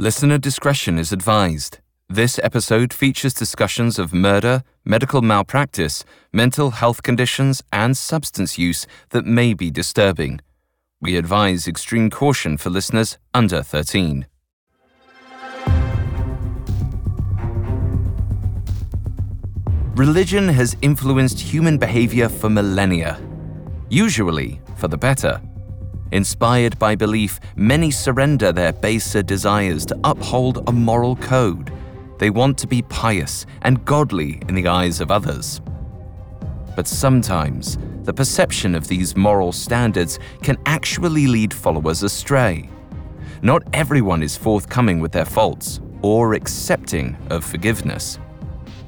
Listener discretion is advised. This episode features discussions of murder, medical malpractice, mental health conditions, and substance use that may be disturbing. We advise extreme caution for listeners under 13. Religion has influenced human behavior for millennia, usually for the better. Inspired by belief, many surrender their baser desires to uphold a moral code. They want to be pious and godly in the eyes of others. But sometimes, the perception of these moral standards can actually lead followers astray. Not everyone is forthcoming with their faults or accepting of forgiveness.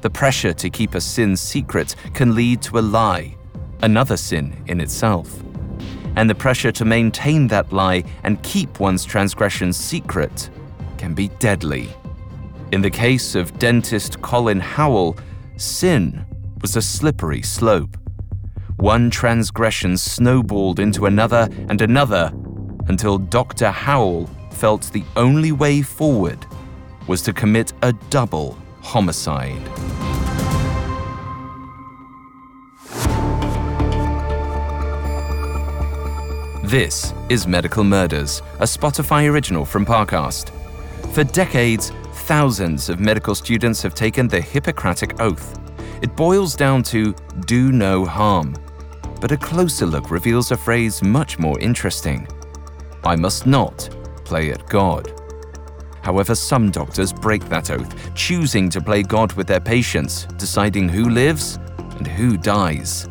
The pressure to keep a sin secret can lead to a lie, another sin in itself. And the pressure to maintain that lie and keep one's transgressions secret can be deadly. In the case of dentist Colin Howell, sin was a slippery slope. One transgression snowballed into another and another until Dr. Howell felt the only way forward was to commit a double homicide. This is Medical Murders, a Spotify original from Parcast. For decades, thousands of medical students have taken the Hippocratic Oath. It boils down to do no harm. But a closer look reveals a phrase much more interesting I must not play at God. However, some doctors break that oath, choosing to play God with their patients, deciding who lives and who dies.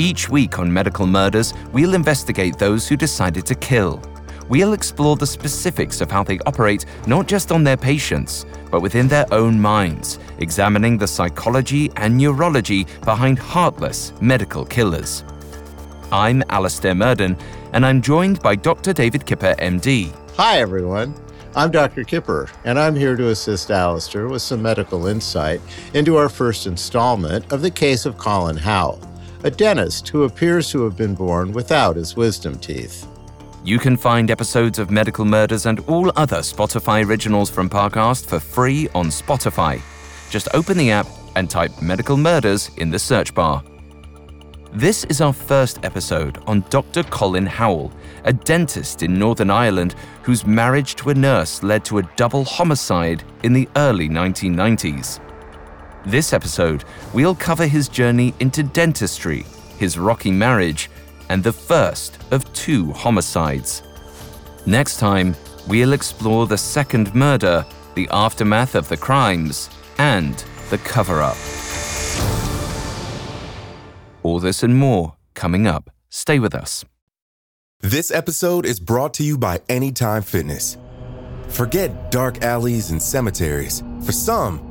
Each week on Medical Murders, we'll investigate those who decided to kill. We'll explore the specifics of how they operate not just on their patients, but within their own minds, examining the psychology and neurology behind heartless medical killers. I'm Alastair Murden, and I'm joined by Dr. David Kipper, MD. Hi, everyone. I'm Dr. Kipper, and I'm here to assist Alastair with some medical insight into our first installment of the case of Colin Howell, a dentist who appears to have been born without his wisdom teeth. You can find episodes of Medical Murders and all other Spotify originals from Parcast for free on Spotify. Just open the app and type Medical Murders in the search bar. This is our first episode on Dr. Colin Howell, a dentist in Northern Ireland whose marriage to a nurse led to a double homicide in the early 1990s. This episode, we'll cover his journey into dentistry, his rocky marriage, and the first of two homicides. Next time, we'll explore the second murder, the aftermath of the crimes, and the cover up. All this and more coming up. Stay with us. This episode is brought to you by Anytime Fitness. Forget dark alleys and cemeteries. For some,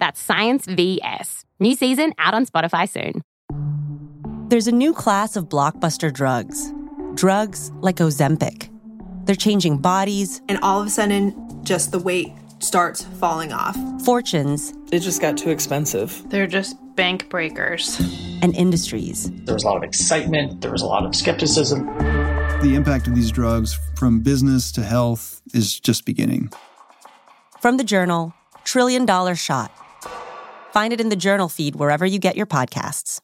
That's Science VS. New season out on Spotify soon. There's a new class of blockbuster drugs. Drugs like Ozempic. They're changing bodies, and all of a sudden, just the weight starts falling off. fortunes, It just got too expensive. They're just bank breakers. and industries. There was a lot of excitement, there was a lot of skepticism. The impact of these drugs from business to health is just beginning. From the journal, Trillion Dollar Shot. Find it in the journal feed wherever you get your podcasts.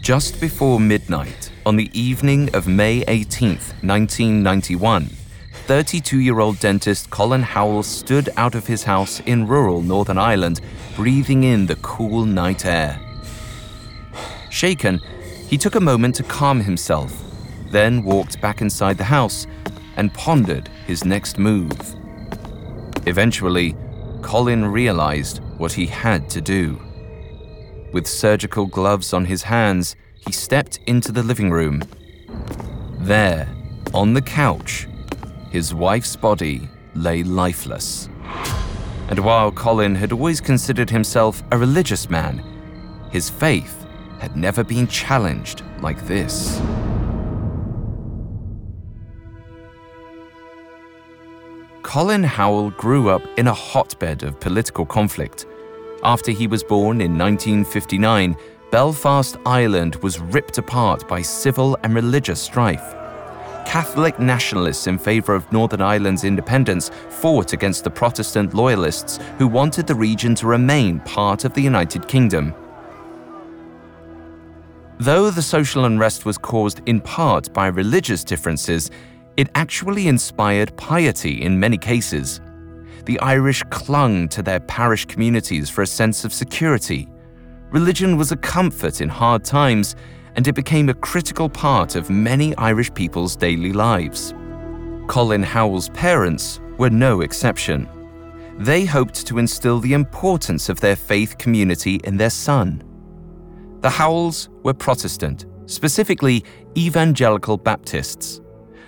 Just before midnight, on the evening of May 18th, 1991, 32 year old dentist Colin Howell stood out of his house in rural Northern Ireland breathing in the cool night air. Shaken, he took a moment to calm himself, then walked back inside the house and pondered his next move. Eventually, Colin realized what he had to do. With surgical gloves on his hands, he stepped into the living room. There, on the couch, his wife's body lay lifeless. And while Colin had always considered himself a religious man, his faith had never been challenged like this. Colin Howell grew up in a hotbed of political conflict. After he was born in 1959, Belfast, Ireland was ripped apart by civil and religious strife. Catholic nationalists in favour of Northern Ireland's independence fought against the Protestant loyalists who wanted the region to remain part of the United Kingdom. Though the social unrest was caused in part by religious differences, it actually inspired piety in many cases. The Irish clung to their parish communities for a sense of security. Religion was a comfort in hard times, and it became a critical part of many Irish people's daily lives. Colin Howell's parents were no exception. They hoped to instill the importance of their faith community in their son. The Howells were Protestant, specifically Evangelical Baptists.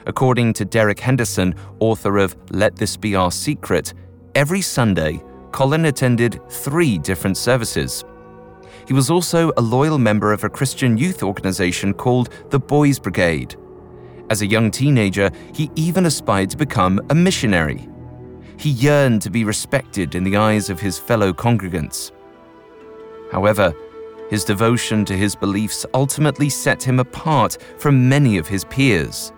According to Deric Henderson, author of Let This Be Our Secret, every Sunday, Colin attended three different services. He was also a loyal member of a Christian youth organization called the Boys Brigade. As a young teenager, he even aspired to become a missionary. He yearned to be respected in the eyes of his fellow congregants. However, his devotion to his beliefs ultimately set him apart from many of his peers.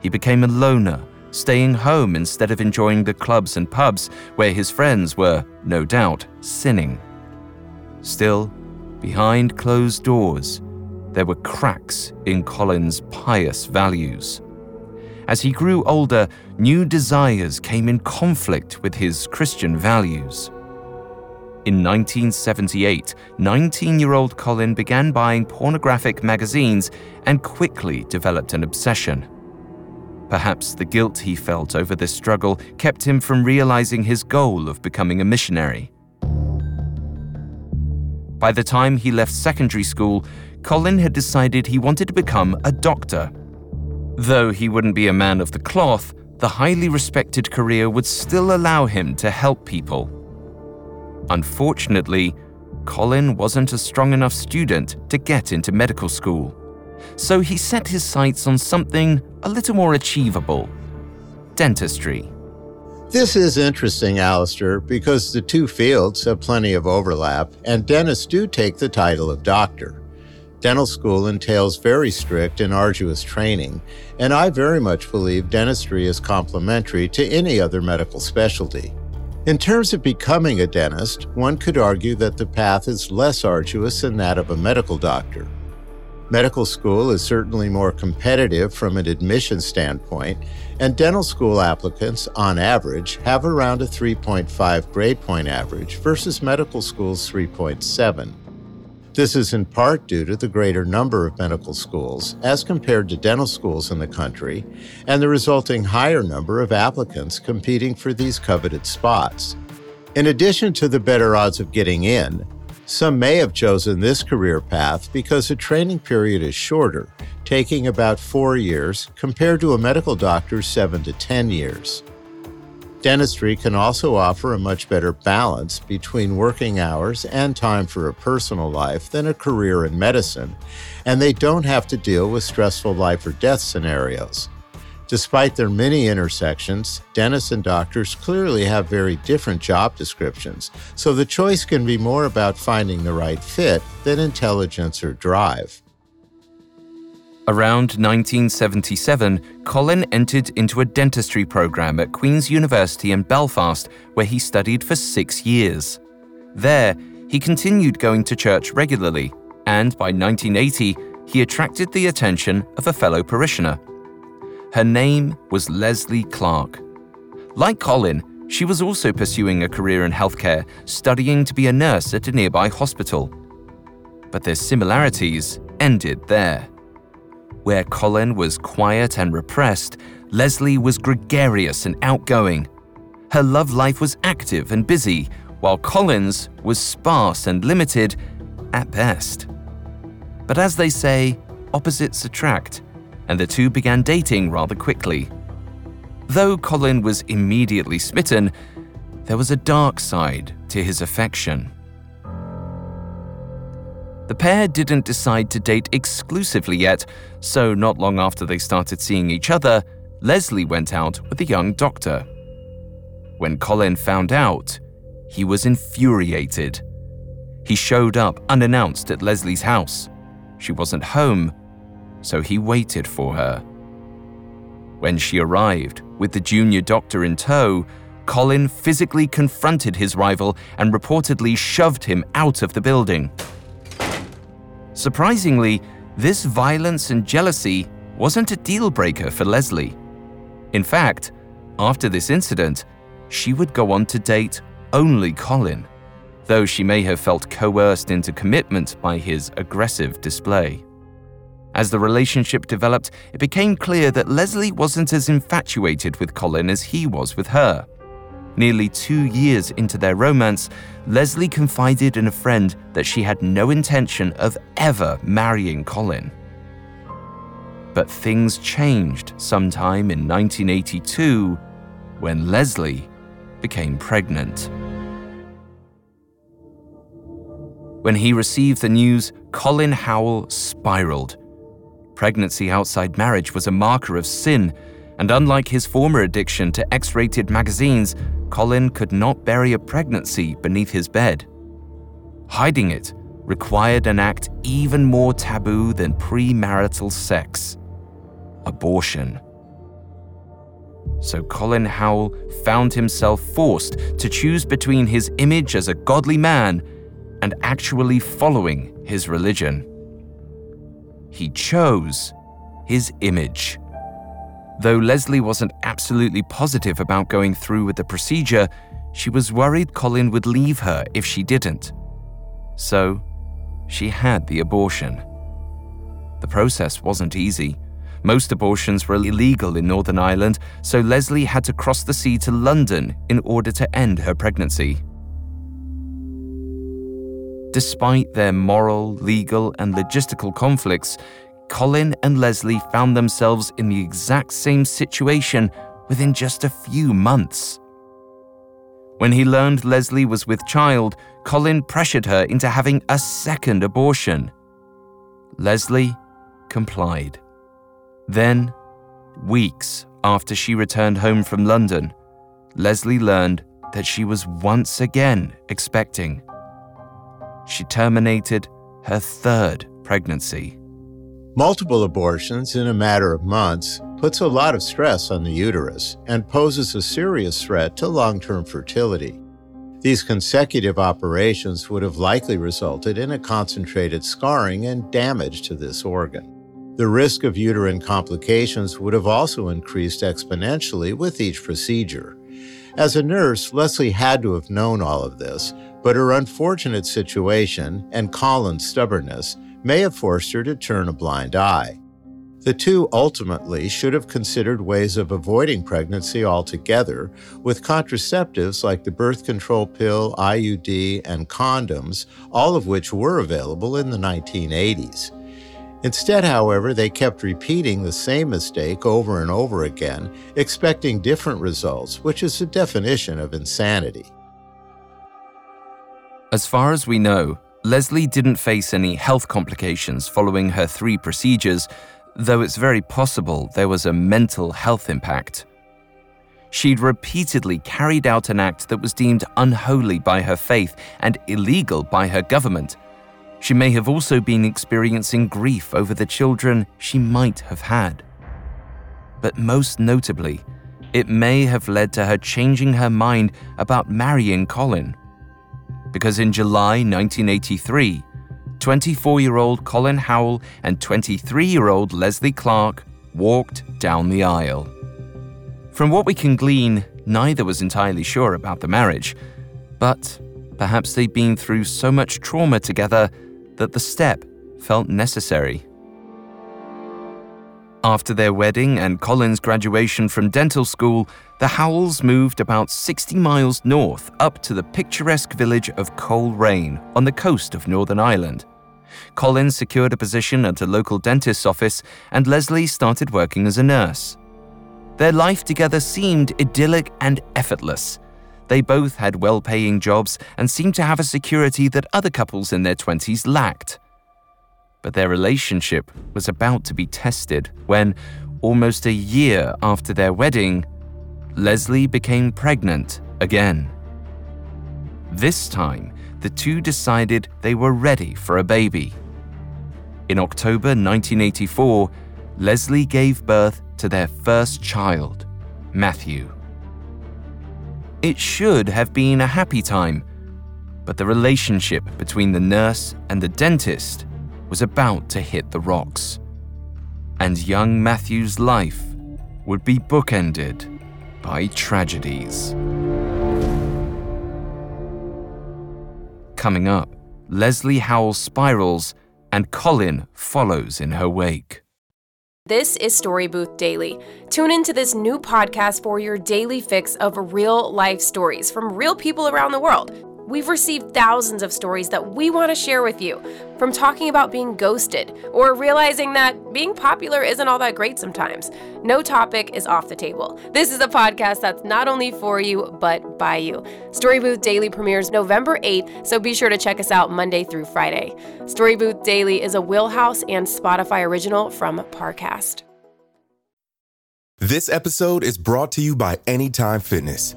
He became a loner, staying home instead of enjoying the clubs and pubs where his friends were, no doubt, sinning. Still, behind closed doors, there were cracks in Colin's pious values. As he grew older, new desires came in conflict with his Christian values. In 1978, 19 year old Colin began buying pornographic magazines and quickly developed an obsession. Perhaps the guilt he felt over this struggle kept him from realizing his goal of becoming a missionary. By the time he left secondary school, Colin had decided he wanted to become a doctor. Though he wouldn't be a man of the cloth, the highly respected career would still allow him to help people. Unfortunately, Colin wasn't a strong enough student to get into medical school. So he set his sights on something a little more achievable dentistry. This is interesting, Alastair, because the two fields have plenty of overlap, and dentists do take the title of doctor. Dental school entails very strict and arduous training, and I very much believe dentistry is complementary to any other medical specialty. In terms of becoming a dentist, one could argue that the path is less arduous than that of a medical doctor. Medical school is certainly more competitive from an admission standpoint, and dental school applicants, on average, have around a 3.5 grade point average versus medical school's 3.7. This is in part due to the greater number of medical schools as compared to dental schools in the country and the resulting higher number of applicants competing for these coveted spots. In addition to the better odds of getting in, some may have chosen this career path because the training period is shorter, taking about four years compared to a medical doctor's seven to 10 years. Dentistry can also offer a much better balance between working hours and time for a personal life than a career in medicine, and they don't have to deal with stressful life or death scenarios. Despite their many intersections, dentists and doctors clearly have very different job descriptions, so the choice can be more about finding the right fit than intelligence or drive. Around 1977, Colin entered into a dentistry program at Queen's University in Belfast, where he studied for six years. There, he continued going to church regularly, and by 1980, he attracted the attention of a fellow parishioner. Her name was Leslie Clark. Like Colin, She was also pursuing a career in healthcare, studying to be a nurse at a nearby hospital. But their similarities ended there. Where Colin was quiet and repressed, Leslie was gregarious and outgoing. Her love life was active and busy, while Colin's was sparse and limited at best. But as they say, opposites attract, and the two began dating rather quickly. Though Colin was immediately smitten, there was a dark side to his affection. The pair didn't decide to date exclusively yet, so not long after they started seeing each other, Leslie went out with a young doctor. When Colin found out, he was infuriated. He showed up unannounced at Leslie's house. She wasn't home, so he waited for her. When she arrived, with the junior doctor in tow, Colin physically confronted his rival and reportedly shoved him out of the building. Surprisingly, this violence and jealousy wasn't a deal breaker for Leslie. In fact, after this incident, she would go on to date only Colin, though she may have felt coerced into commitment by his aggressive display. As the relationship developed, it became clear that Leslie wasn't as infatuated with Colin as he was with her. Nearly two years into their romance, Leslie confided in a friend that she had no intention of ever marrying Colin. But things changed sometime in 1982 when Leslie became pregnant. When he received the news, Colin Howell spiraled. Pregnancy outside marriage was a marker of sin, and unlike his former addiction to X rated magazines, Colin could not bury a pregnancy beneath his bed. Hiding it required an act even more taboo than premarital sex abortion. So Colin Howell found himself forced to choose between his image as a godly man and actually following his religion. He chose his image. Though Leslie wasn't absolutely positive about going through with the procedure, she was worried Colin would leave her if she didn't. So, she had the abortion. The process wasn't easy. Most abortions were illegal in Northern Ireland, so Leslie had to cross the sea to London in order to end her pregnancy. Despite their moral, legal, and logistical conflicts, Colin and Leslie found themselves in the exact same situation within just a few months. When he learned Leslie was with child, Colin pressured her into having a second abortion. Leslie complied. Then, weeks after she returned home from London, Leslie learned that she was once again expecting. She terminated her third pregnancy. Multiple abortions in a matter of months puts a lot of stress on the uterus and poses a serious threat to long term fertility. These consecutive operations would have likely resulted in a concentrated scarring and damage to this organ. The risk of uterine complications would have also increased exponentially with each procedure. As a nurse, Leslie had to have known all of this, but her unfortunate situation and Colin's stubbornness may have forced her to turn a blind eye. The two ultimately should have considered ways of avoiding pregnancy altogether, with contraceptives like the birth control pill, IUD, and condoms, all of which were available in the 1980s. Instead, however, they kept repeating the same mistake over and over again, expecting different results, which is the definition of insanity. As far as we know, Leslie didn't face any health complications following her three procedures, though it's very possible there was a mental health impact. She'd repeatedly carried out an act that was deemed unholy by her faith and illegal by her government. She may have also been experiencing grief over the children she might have had. But most notably, it may have led to her changing her mind about marrying Colin because in July 1983, 24 year old Colin Howell and 23 year old Leslie Clark walked down the aisle. From what we can glean, neither was entirely sure about the marriage, but perhaps they'd been through so much trauma together that the step felt necessary. After their wedding and Colin's graduation from dental school, the Howells moved about 60 miles north up to the picturesque village of Coleraine on the coast of Northern Ireland. Colin secured a position at a local dentist's office, and Leslie started working as a nurse. Their life together seemed idyllic and effortless. They both had well paying jobs and seemed to have a security that other couples in their 20s lacked. But their relationship was about to be tested when, almost a year after their wedding, Leslie became pregnant again. This time, the two decided they were ready for a baby. In October 1984, Leslie gave birth to their first child, Matthew. It should have been a happy time, but the relationship between the nurse and the dentist was about to hit the rocks. And young Matthew's life would be bookended by tragedies. Coming up, Leslie Howell spirals and Colin follows in her wake. This is Story Booth Daily. Tune into this new podcast for your daily fix of real life stories from real people around the world. We've received thousands of stories that we want to share with you, from talking about being ghosted or realizing that being popular isn't all that great sometimes. No topic is off the table. This is a podcast that's not only for you, but by you. Story Booth Daily premieres November 8th, so be sure to check us out Monday through Friday. Story Booth Daily is a Wheelhouse and Spotify original from Parcast. This episode is brought to you by Anytime Fitness.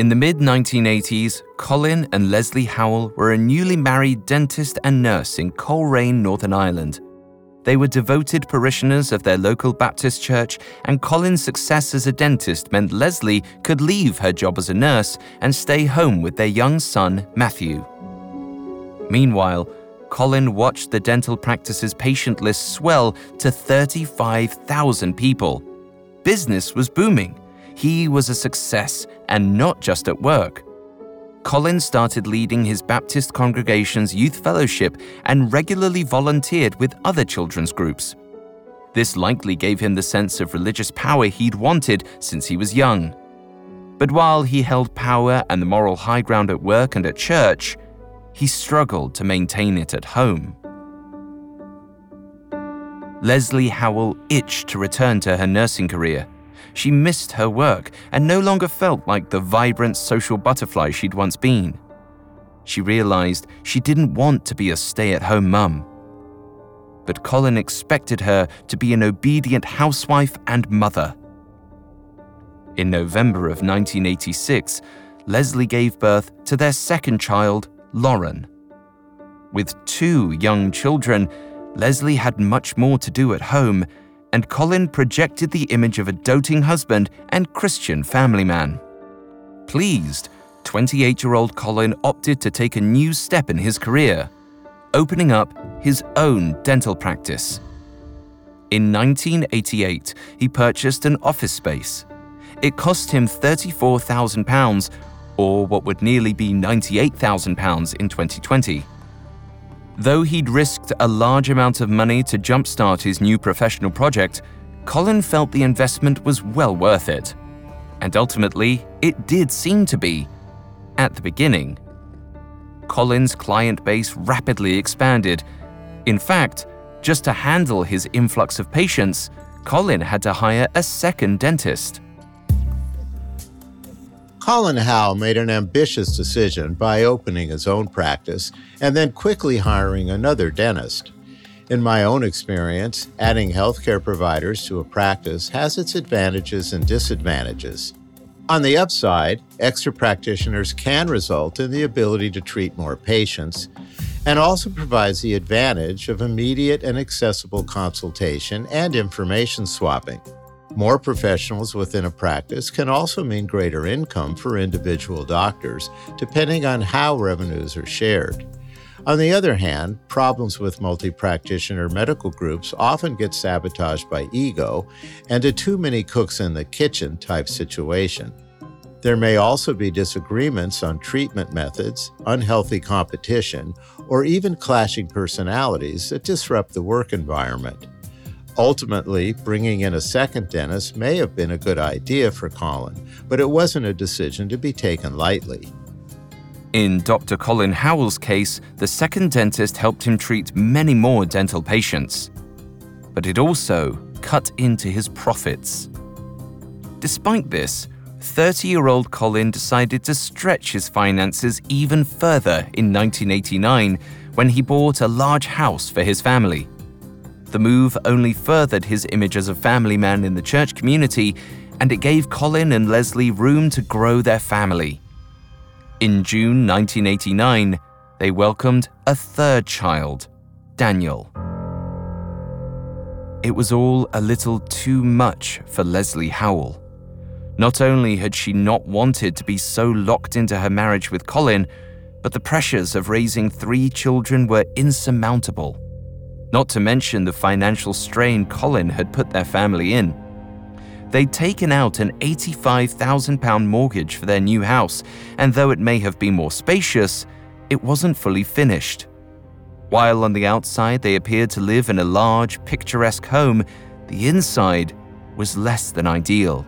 In the mid 1980s, Colin and Leslie Howell were a newly married dentist and nurse in Coleraine, Northern Ireland. They were devoted parishioners of their local Baptist church, and Colin's success as a dentist meant Leslie could leave her job as a nurse and stay home with their young son, Matthew. Meanwhile, Colin watched the dental practice's patient list swell to 35,000 people. Business was booming he was a success, and not just at work. Colin started leading his Baptist congregation's youth fellowship and regularly volunteered with other children's groups. This likely gave him the sense of religious power he'd wanted since he was young. But while he held power and the moral high ground at work and at church, he struggled to maintain it at home. Leslie Howell itched to return to her nursing career she missed her work and no longer felt like the vibrant social butterfly she'd once been. She realized she didn't want to be a stay at home mum. But Colin expected her to be an obedient housewife and mother. In November of 1986, Leslie gave birth to their second child, Lauren. With two young children, Leslie had much more to do at home and Colin projected the image of a doting husband and Christian family man. Pleased, 28 year old Colin opted to take a new step in his career, opening up his own dental practice. In 1988, he purchased an office space. It cost him £34,000, or what would nearly be £98,000 in 2020. Though he'd risked a large amount of money to jumpstart his new professional project, Colin felt the investment was well worth it. And ultimately, it did seem to be. At the beginning, Colin's client base rapidly expanded. In fact, just to handle his influx of patients, Colin had to hire a second dentist. Colin Howell made an ambitious decision by opening his own practice and then quickly hiring another dentist. In my own experience, adding healthcare providers to a practice has its advantages and disadvantages. On the upside, extra practitioners can result in the ability to treat more patients and also provides the advantage of immediate and accessible consultation and information swapping. More professionals within a practice can also mean greater income for individual doctors, depending on how revenues are shared. On the other hand, problems with multi practitioner medical groups often get sabotaged by ego and a too many cooks in the kitchen type situation. There may also be disagreements on treatment methods, unhealthy competition, or even clashing personalities that disrupt the work environment. Ultimately, bringing in a second dentist may have been a good idea for Colin, but it wasn't a decision to be taken lightly. In Dr. Colin Howell's case, the second dentist helped him treat many more dental patients. But it also cut into his profits. Despite this, 30 year old Colin decided to stretch his finances even further in 1989 when he bought a large house for his family. The move only furthered his image as a family man in the church community, and it gave Colin and Leslie room to grow their family. In June 1989, they welcomed a third child, Daniel. It was all a little too much for Leslie Howell. Not only had she not wanted to be so locked into her marriage with Colin, but the pressures of raising three children were insurmountable. Not to mention the financial strain Colin had put their family in. They'd taken out an £85,000 mortgage for their new house, and though it may have been more spacious, it wasn't fully finished. While on the outside they appeared to live in a large, picturesque home, the inside was less than ideal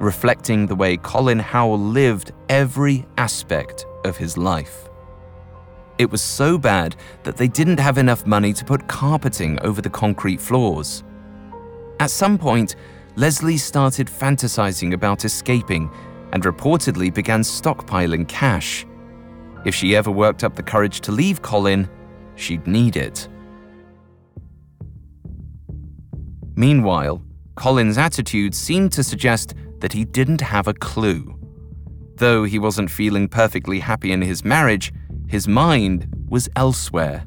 reflecting the way Colin Howell lived every aspect of his life. It was so bad that they didn't have enough money to put carpeting over the concrete floors. At some point, Leslie started fantasizing about escaping and reportedly began stockpiling cash. If she ever worked up the courage to leave Colin, she'd need it. Meanwhile, Colin's attitude seemed to suggest that he didn't have a clue. Though he wasn't feeling perfectly happy in his marriage, his mind was elsewhere.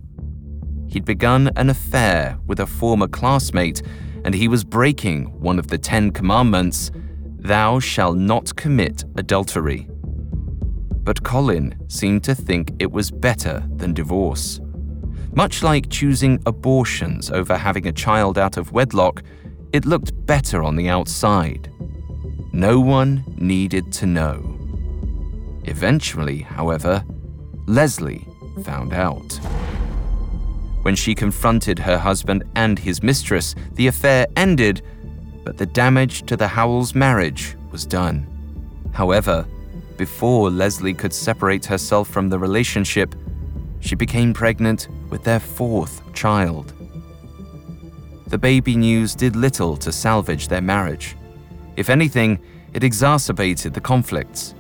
He'd begun an affair with a former classmate, and he was breaking one of the Ten Commandments Thou shalt not commit adultery. But Colin seemed to think it was better than divorce. Much like choosing abortions over having a child out of wedlock, it looked better on the outside. No one needed to know. Eventually, however, Leslie found out. When she confronted her husband and his mistress, the affair ended, but the damage to the Howells' marriage was done. However, before Leslie could separate herself from the relationship, she became pregnant with their fourth child. The baby news did little to salvage their marriage. If anything, it exacerbated the conflicts.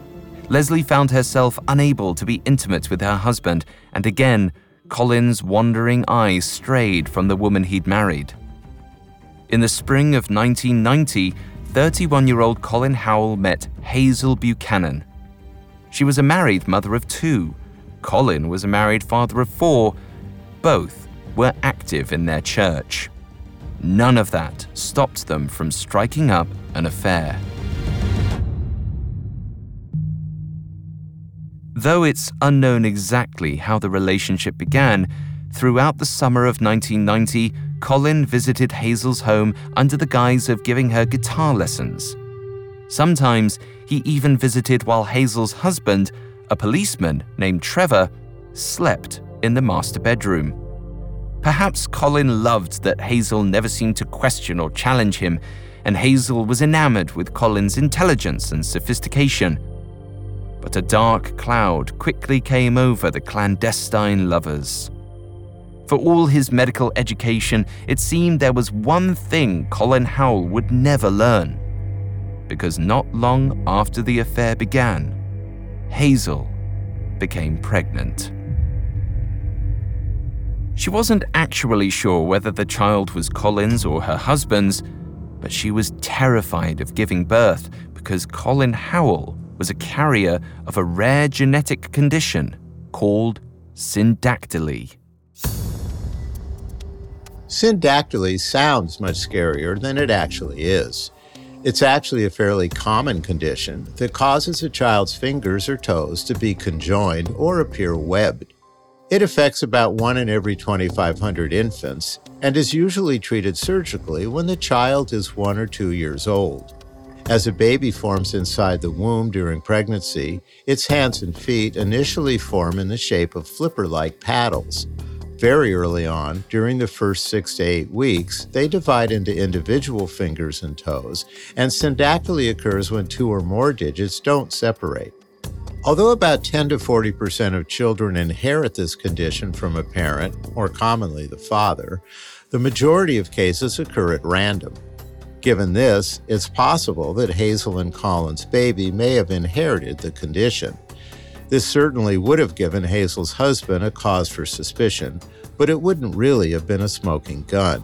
Leslie found herself unable to be intimate with her husband, and again, Colin's wandering eyes strayed from the woman he'd married. In the spring of 1990, 31 year old Colin Howell met Hazel Buchanan. She was a married mother of two. Colin was a married father of four. Both were active in their church. None of that stopped them from striking up an affair. Though it's unknown exactly how the relationship began, throughout the summer of 1990, Colin visited Hazel's home under the guise of giving her guitar lessons. Sometimes he even visited while Hazel's husband, a policeman named Trevor, slept in the master bedroom. Perhaps Colin loved that Hazel never seemed to question or challenge him, and Hazel was enamored with Colin's intelligence and sophistication. But a dark cloud quickly came over the clandestine lovers. For all his medical education, it seemed there was one thing Colin Howell would never learn. Because not long after the affair began, Hazel became pregnant. She wasn't actually sure whether the child was Colin's or her husband's, but she was terrified of giving birth because Colin Howell was a carrier of a rare genetic condition called syndactyly. Syndactyly sounds much scarier than it actually is. It's actually a fairly common condition that causes a child's fingers or toes to be conjoined or appear webbed. It affects about 1 in every 2,500 infants and is usually treated surgically when the child is 1 or 2 years old. As a baby forms inside the womb during pregnancy, its hands and feet initially form in the shape of flipper like paddles. Very early on, during the first six to eight weeks, they divide into individual fingers and toes, and syndactyly occurs when two or more digits don't separate. Although about 10 to 40 percent of children inherit this condition from a parent, or commonly the father, the majority of cases occur at random. Given this, it's possible that Hazel and Colin's baby may have inherited the condition. This certainly would have given Hazel's husband a cause for suspicion, but it wouldn't really have been a smoking gun.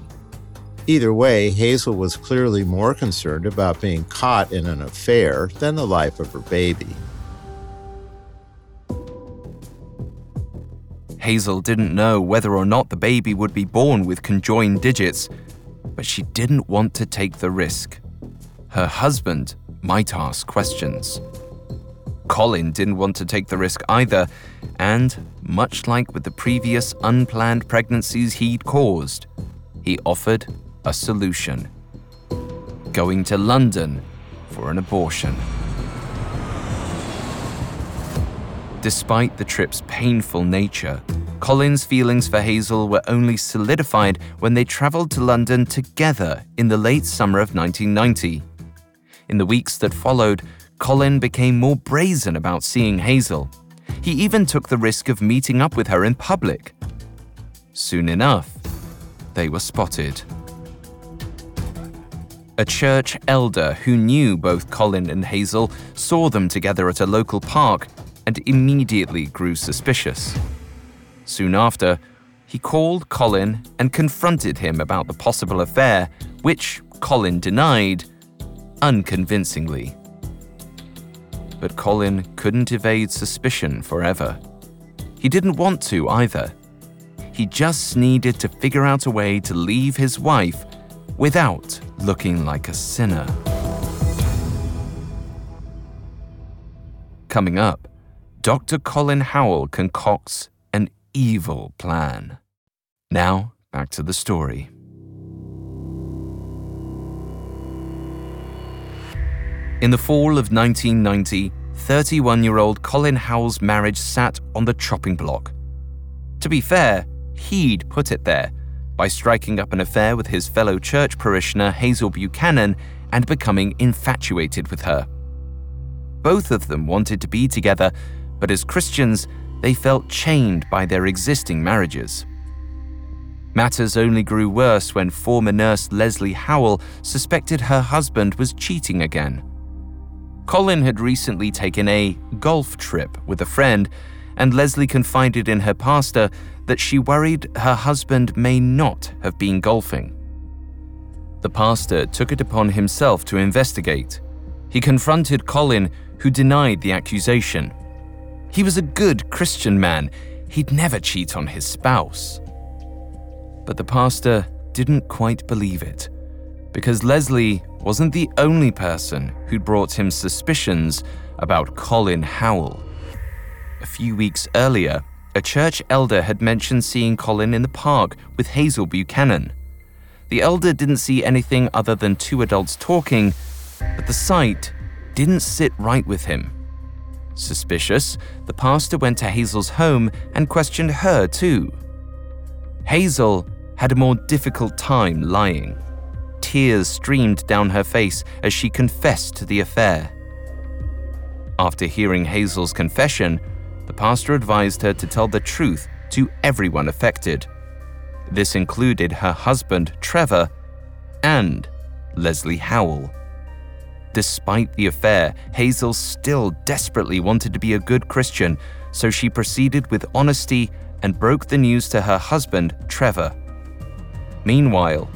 Either way, Hazel was clearly more concerned about being caught in an affair than the life of her baby. Hazel didn't know whether or not the baby would be born with conjoined digits, but she didn't want to take the risk. Her husband might ask questions. Colin didn't want to take the risk either, and, much like with the previous unplanned pregnancies he'd caused, he offered a solution going to London for an abortion. Despite the trip's painful nature, Colin's feelings for Hazel were only solidified when they travelled to London together in the late summer of 1990. In the weeks that followed, Colin became more brazen about seeing Hazel. He even took the risk of meeting up with her in public. Soon enough, they were spotted. A church elder who knew both Colin and Hazel saw them together at a local park and immediately grew suspicious. Soon after, he called Colin and confronted him about the possible affair, which Colin denied unconvincingly. But Colin couldn't evade suspicion forever. He didn't want to either. He just needed to figure out a way to leave his wife without looking like a sinner. Coming up, Dr. Colin Howell concocts evil plan. Now, back to the story. In the fall of 1990, 31 year old Colin Howell's marriage sat on the chopping block. To be fair, he'd put it there by striking up an affair with his fellow church parishioner Hazel Buchanan and becoming infatuated with her. Both of them wanted to be together, but as Christians, they felt chained by their existing marriages. Matters only grew worse when former nurse Leslie Howell suspected her husband was cheating again. Colin had recently taken a golf trip with a friend, and Leslie confided in her pastor that she worried her husband may not have been golfing. The pastor took it upon himself to investigate. He confronted Colin, who denied the accusation. He was a good Christian man. He'd never cheat on his spouse. But the pastor didn't quite believe it, because Leslie wasn't the only person who'd brought him suspicions about Colin Howell. A few weeks earlier, a church elder had mentioned seeing Colin in the park with Hazel Buchanan. The elder didn't see anything other than two adults talking, but the sight didn't sit right with him. Suspicious, the pastor went to Hazel's home and questioned her too. Hazel had a more difficult time lying. Tears streamed down her face as she confessed to the affair. After hearing Hazel's confession, the pastor advised her to tell the truth to everyone affected. This included her husband, Trevor, and Leslie Howell. Despite the affair, Hazel still desperately wanted to be a good Christian, so she proceeded with honesty and broke the news to her husband, Trevor. Meanwhile,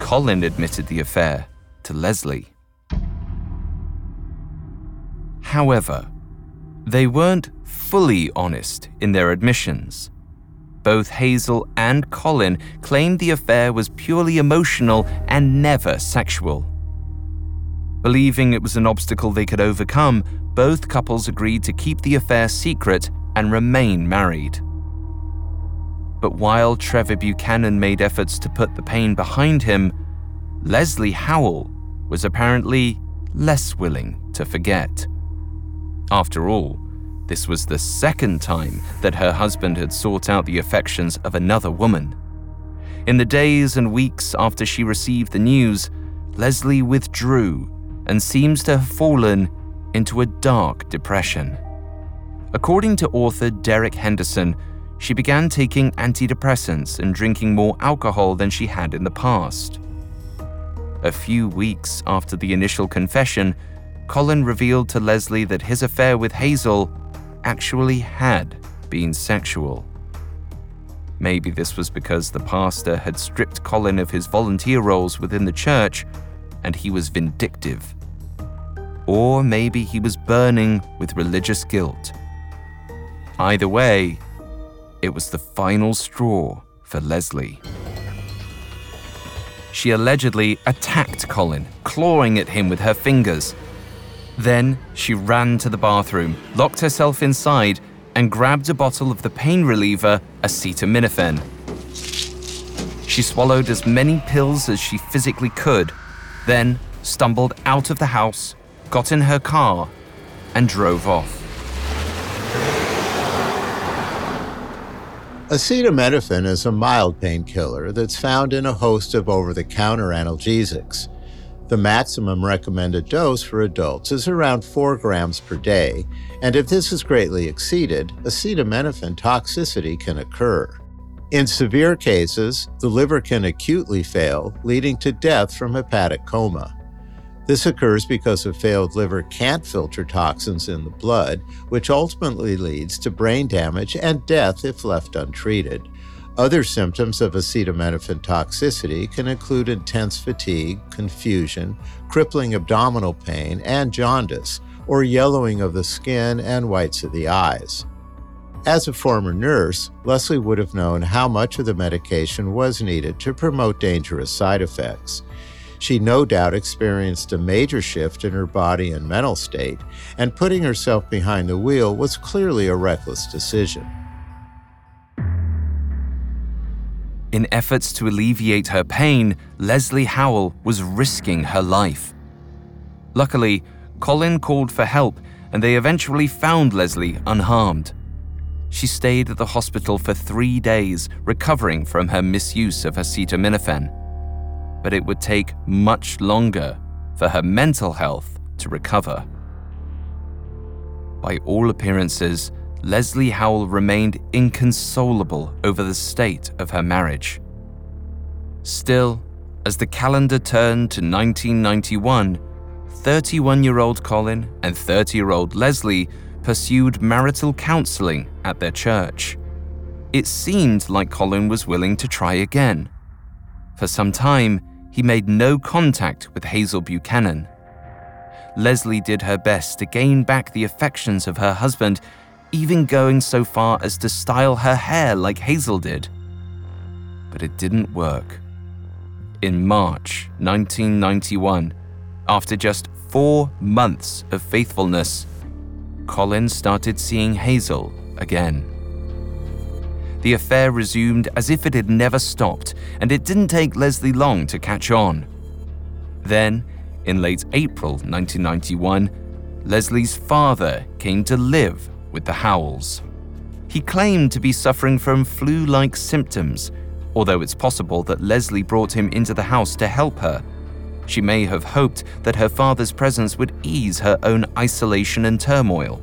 Colin admitted the affair to Leslie. However, they weren't fully honest in their admissions. Both Hazel and Colin claimed the affair was purely emotional and never sexual. Believing it was an obstacle they could overcome, both couples agreed to keep the affair secret and remain married. But while Trevor Buchanan made efforts to put the pain behind him, Leslie Howell was apparently less willing to forget. After all, this was the second time that her husband had sought out the affections of another woman. In the days and weeks after she received the news, Leslie withdrew and seems to have fallen into a dark depression. According to author Deric Henderson, she began taking antidepressants and drinking more alcohol than she had in the past. A few weeks after the initial confession, Colin revealed to Leslie that his affair with Hazel actually had been sexual. Maybe this was because the pastor had stripped Colin of his volunteer roles within the church and he was vindictive. Or maybe he was burning with religious guilt. Either way, it was the final straw for Leslie. She allegedly attacked Colin, clawing at him with her fingers. Then she ran to the bathroom, locked herself inside, and grabbed a bottle of the pain reliever acetaminophen. She swallowed as many pills as she physically could, then stumbled out of the house, got in her car, and drove off. Acetaminophen is a mild painkiller that's found in a host of over the counter analgesics. The maximum recommended dose for adults is around 4 grams per day, and if this is greatly exceeded, acetaminophen toxicity can occur. In severe cases, the liver can acutely fail, leading to death from hepatic coma. This occurs because a failed liver can't filter toxins in the blood, which ultimately leads to brain damage and death if left untreated. Other symptoms of acetaminophen toxicity can include intense fatigue, confusion, crippling abdominal pain, and jaundice, or yellowing of the skin and whites of the eyes. As a former nurse, Leslie would have known how much of the medication was needed to promote dangerous side effects. She no doubt experienced a major shift in her body and mental state, and putting herself behind the wheel was clearly a reckless decision. In efforts to alleviate her pain, Leslie Howell was risking her life. Luckily, Colin called for help and they eventually found Leslie unharmed. She stayed at the hospital for three days, recovering from her misuse of acetaminophen. But it would take much longer for her mental health to recover. By all appearances, Leslie Howell remained inconsolable over the state of her marriage. Still, as the calendar turned to 1991, 31 year old Colin and 30 year old Leslie pursued marital counseling at their church. It seemed like Colin was willing to try again. For some time, he made no contact with Hazel Buchanan. Leslie did her best to gain back the affections of her husband even going so far as to style her hair like Hazel did. But it didn't work. In March 1991, after just four months of faithfulness, Colin started seeing Hazel again. The affair resumed as if it had never stopped, and it didn't take Leslie long to catch on. Then, in late April 1991, Leslie's father came to live with the Howells. He claimed to be suffering from flu like symptoms, although it's possible that Leslie brought him into the house to help her. She may have hoped that her father's presence would ease her own isolation and turmoil.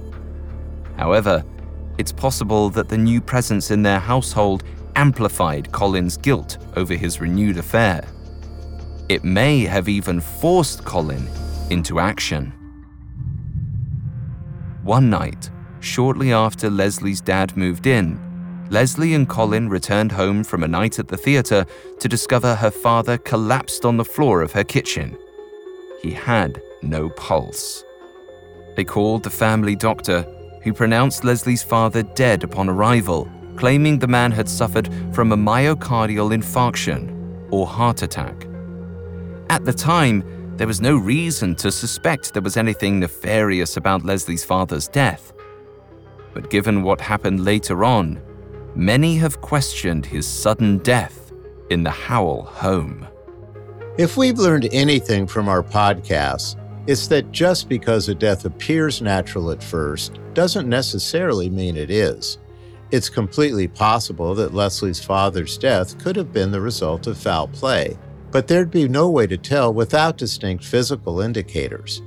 However, it's possible that the new presence in their household amplified Colin's guilt over his renewed affair. It may have even forced Colin into action. One night, shortly after Leslie's dad moved in, Leslie and Colin returned home from a night at the theatre to discover her father collapsed on the floor of her kitchen. He had no pulse. They called the family doctor, who pronounced Leslie's father dead upon arrival, claiming the man had suffered from a myocardial infarction or heart attack. At the time, there was no reason to suspect there was anything nefarious about Leslie's father's death. But given what happened later on, many have questioned his sudden death in the Howell home. If we've learned anything from our podcasts, it's that just because a death appears natural at first doesn't necessarily mean it is. It's completely possible that Leslie's father's death could have been the result of foul play, but there'd be no way to tell without distinct physical indicators.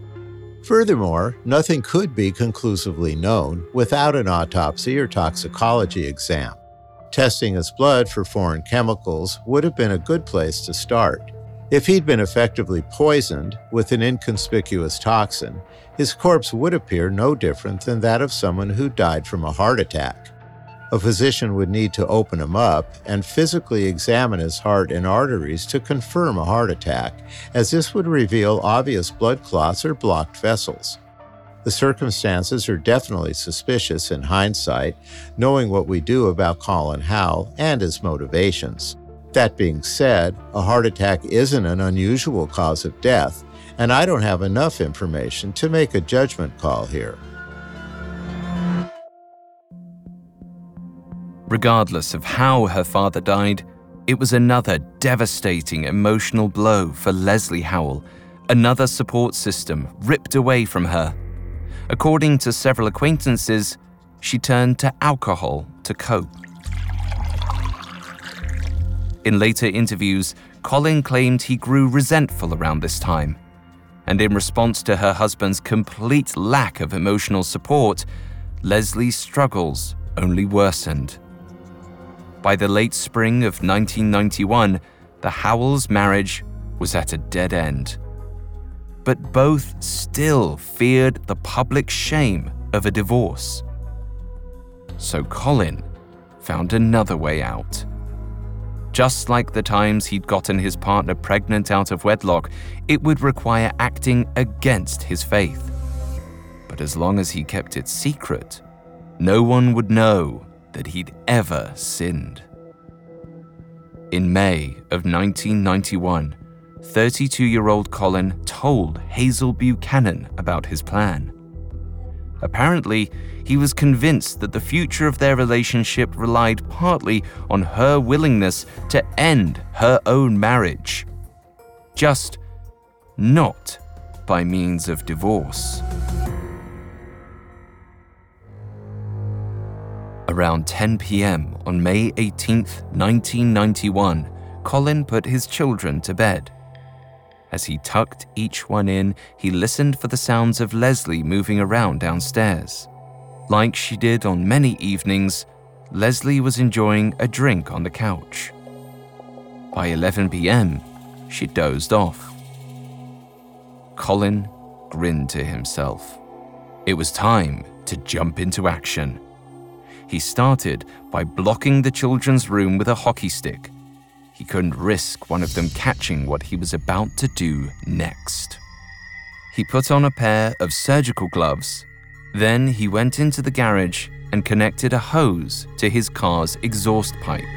Furthermore, nothing could be conclusively known without an autopsy or toxicology exam. Testing his blood for foreign chemicals would have been a good place to start. If he'd been effectively poisoned with an inconspicuous toxin, his corpse would appear no different than that of someone who died from a heart attack. A physician would need to open him up and physically examine his heart and arteries to confirm a heart attack, as this would reveal obvious blood clots or blocked vessels. The circumstances are definitely suspicious in hindsight, knowing what we do about Colin Howell and his motivations. That being said, a heart attack isn't an unusual cause of death, and I don't have enough information to make a judgment call here. Regardless of how her father died, it was another devastating emotional blow for Leslie Howell, another support system ripped away from her. According to several acquaintances, she turned to alcohol to cope. In later interviews, Colin claimed he grew resentful around this time. And in response to her husband's complete lack of emotional support, Leslie's struggles only worsened. By the late spring of 1991, the Howells' marriage was at a dead end. But both still feared the public shame of a divorce. So Colin found another way out. Just like the times he'd gotten his partner pregnant out of wedlock, it would require acting against his faith. But as long as he kept it secret, no one would know that he'd ever sinned. In May of 1991, 32 year old Colin told Hazel Buchanan about his plan. Apparently, he was convinced that the future of their relationship relied partly on her willingness to end her own marriage. Just not by means of divorce. Around 10 p.m. on May 18, 1991, Colin put his children to bed. As he tucked each one in, he listened for the sounds of Leslie moving around downstairs. Like she did on many evenings, Leslie was enjoying a drink on the couch. By 11 p.m., she dozed off. Colin grinned to himself. It was time to jump into action. He started by blocking the children's room with a hockey stick. He couldn't risk one of them catching what he was about to do next. He put on a pair of surgical gloves. Then he went into the garage and connected a hose to his car's exhaust pipe.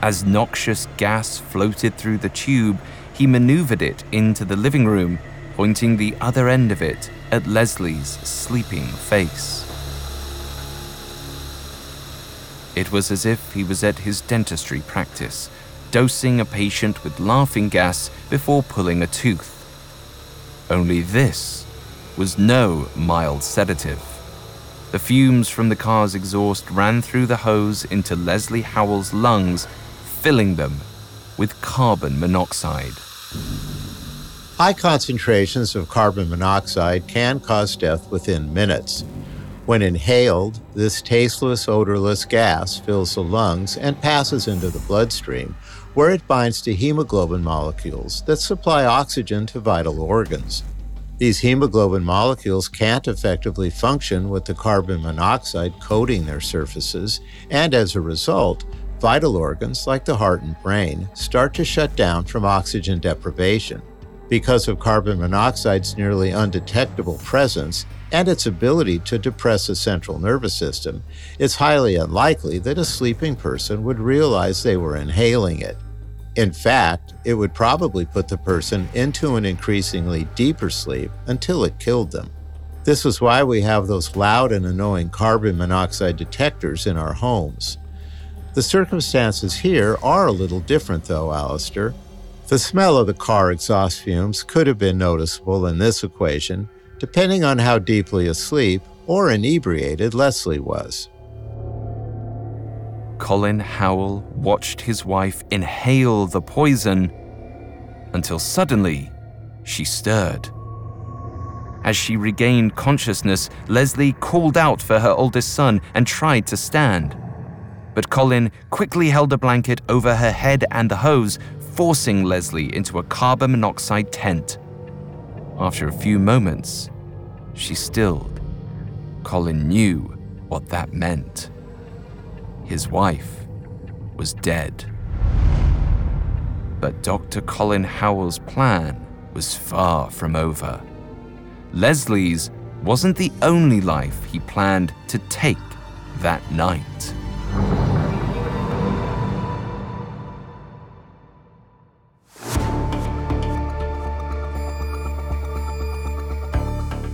As noxious gas floated through the tube, he maneuvered it into the living room, pointing the other end of it at Leslie's sleeping face. It was as if he was at his dentistry practice, dosing a patient with laughing gas before pulling a tooth. Only this was no mild sedative. The fumes from the car's exhaust ran through the hose into Leslie Howell's lungs, filling them with carbon monoxide. High concentrations of carbon monoxide can cause death within minutes. When inhaled, this tasteless, odorless gas fills the lungs and passes into the bloodstream, where it binds to hemoglobin molecules that supply oxygen to vital organs. These hemoglobin molecules can't effectively function with the carbon monoxide coating their surfaces, and as a result, vital organs like the heart and brain start to shut down from oxygen deprivation. Because of carbon monoxide's nearly undetectable presence and its ability to depress the central nervous system, it's highly unlikely that a sleeping person would realize they were inhaling it. In fact, it would probably put the person into an increasingly deeper sleep until it killed them. This is why we have those loud and annoying carbon monoxide detectors in our homes. The circumstances here are a little different, though, Alastair. The smell of the car exhaust fumes could have been noticeable in this equation, depending on how deeply asleep or inebriated Leslie was. Colin Howell watched his wife inhale the poison until suddenly she stirred. As she regained consciousness, Leslie called out for her oldest son and tried to stand. But Colin quickly held a blanket over her head and the hose, forcing Leslie into a carbon monoxide tent. After a few moments, she stilled. Colin knew what that meant. His wife was dead. But Dr. Colin Howell's plan was far from over. Leslie's wasn't the only life he planned to take that night.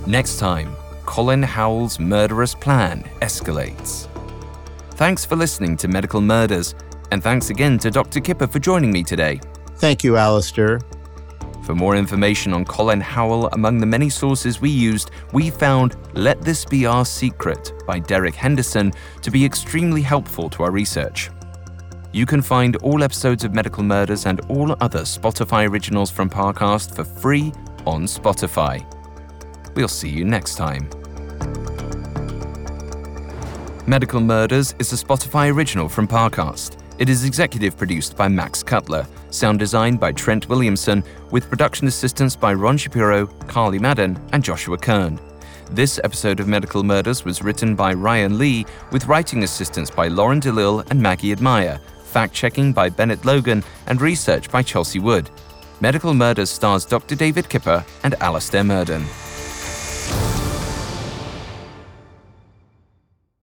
Next time, Colin Howell's murderous plan escalates. Thanks for listening to Medical Murders, and thanks again to Dr. Kipper for joining me today. Thank you, Alastair. For more information on Colin Howell, among the many sources we used, we found Let This Be Our Secret by Deric Henderson to be extremely helpful to our research. You can find all episodes of Medical Murders and all other Spotify originals from Parcast for free on Spotify. We'll see you next time. Medical Murders is a Spotify original from Parcast. It is executive produced by Max Cutler, sound designed by Trent Williamson, with production assistance by Ron Shapiro, Carly Madden, and Joshua Kern. This episode of Medical Murders was written by Ryan Lee, with writing assistance by Lauren DeLille and Maggie Admire, fact checking by Bennett Logan, and research by Chelsea Wood. Medical Murders stars Dr. David Kipper and Alastair Murden.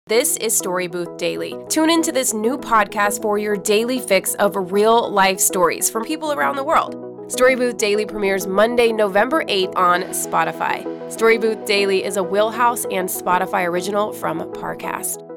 This is Story Booth Daily. Tune into this new podcast for your daily fix of real life stories from people around the world. Story Booth Daily premieres Monday, November 8th on Spotify. Story Booth Daily is a Wheelhouse and Spotify original from Parcast.